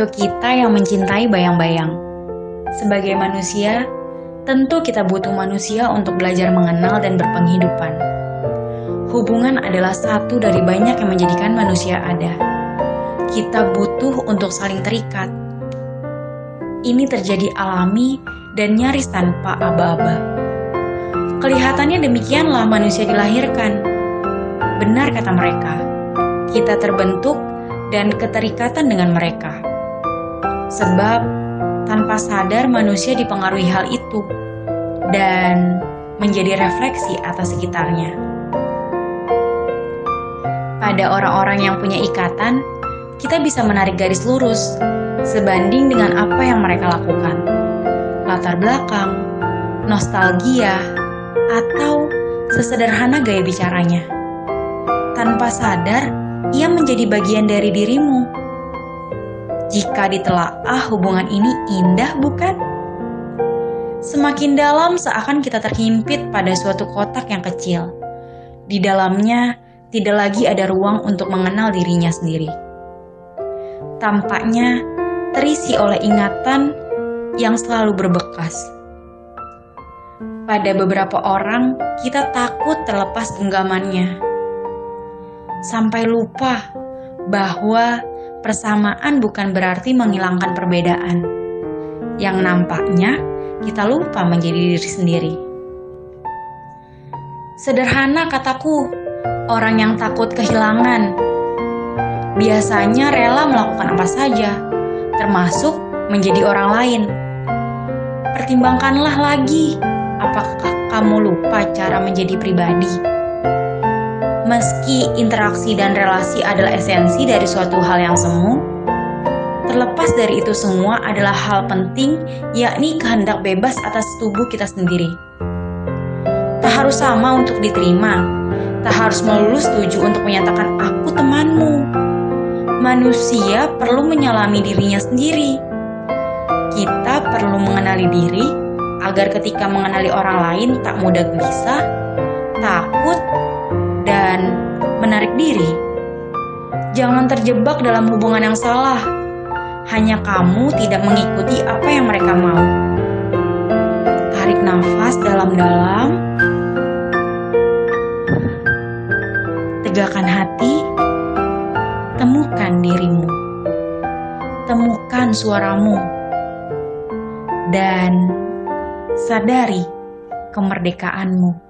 untuk kita yang mencintai bayang-bayang. Sebagai manusia, tentu kita butuh manusia untuk belajar mengenal dan berpenghidupan. Hubungan adalah satu dari banyak yang menjadikan manusia ada. Kita butuh untuk saling terikat. Ini terjadi alami dan nyaris tanpa aba-aba. Kelihatannya demikianlah manusia dilahirkan. Benar kata mereka, kita terbentuk dan keterikatan dengan mereka. Sebab tanpa sadar manusia dipengaruhi hal itu dan menjadi refleksi atas sekitarnya. Pada orang-orang yang punya ikatan, kita bisa menarik garis lurus sebanding dengan apa yang mereka lakukan. Latar belakang, nostalgia, atau sesederhana gaya bicaranya. Tanpa sadar, ia menjadi bagian dari dirimu. Jika ditelaah hubungan ini indah bukan? Semakin dalam seakan kita terhimpit pada suatu kotak yang kecil. Di dalamnya tidak lagi ada ruang untuk mengenal dirinya sendiri. Tampaknya terisi oleh ingatan yang selalu berbekas. Pada beberapa orang, kita takut terlepas genggamannya sampai lupa bahwa persamaan bukan berarti menghilangkan perbedaan. Yang nampaknya kita lupa menjadi diri sendiri. Sederhana kataku, orang yang takut kehilangan biasanya rela melakukan apa saja, termasuk menjadi orang lain. Pertimbangkanlah lagi, apakah kamu lupa cara menjadi pribadi? Meski interaksi dan relasi adalah esensi dari suatu hal yang semu, terlepas dari itu semua adalah hal penting, yakni kehendak bebas atas tubuh kita sendiri. Tak harus sama untuk diterima, tak harus melulu setuju untuk menyatakan aku temanmu. Manusia perlu menyalami dirinya sendiri. Kita perlu mengenali diri agar ketika mengenali orang lain tak mudah gelisah, takut, menarik diri. Jangan terjebak dalam hubungan yang salah. Hanya kamu tidak mengikuti apa yang mereka mau. Tarik nafas dalam-dalam. Tegakkan hati. Temukan dirimu. Temukan suaramu. Dan sadari kemerdekaanmu.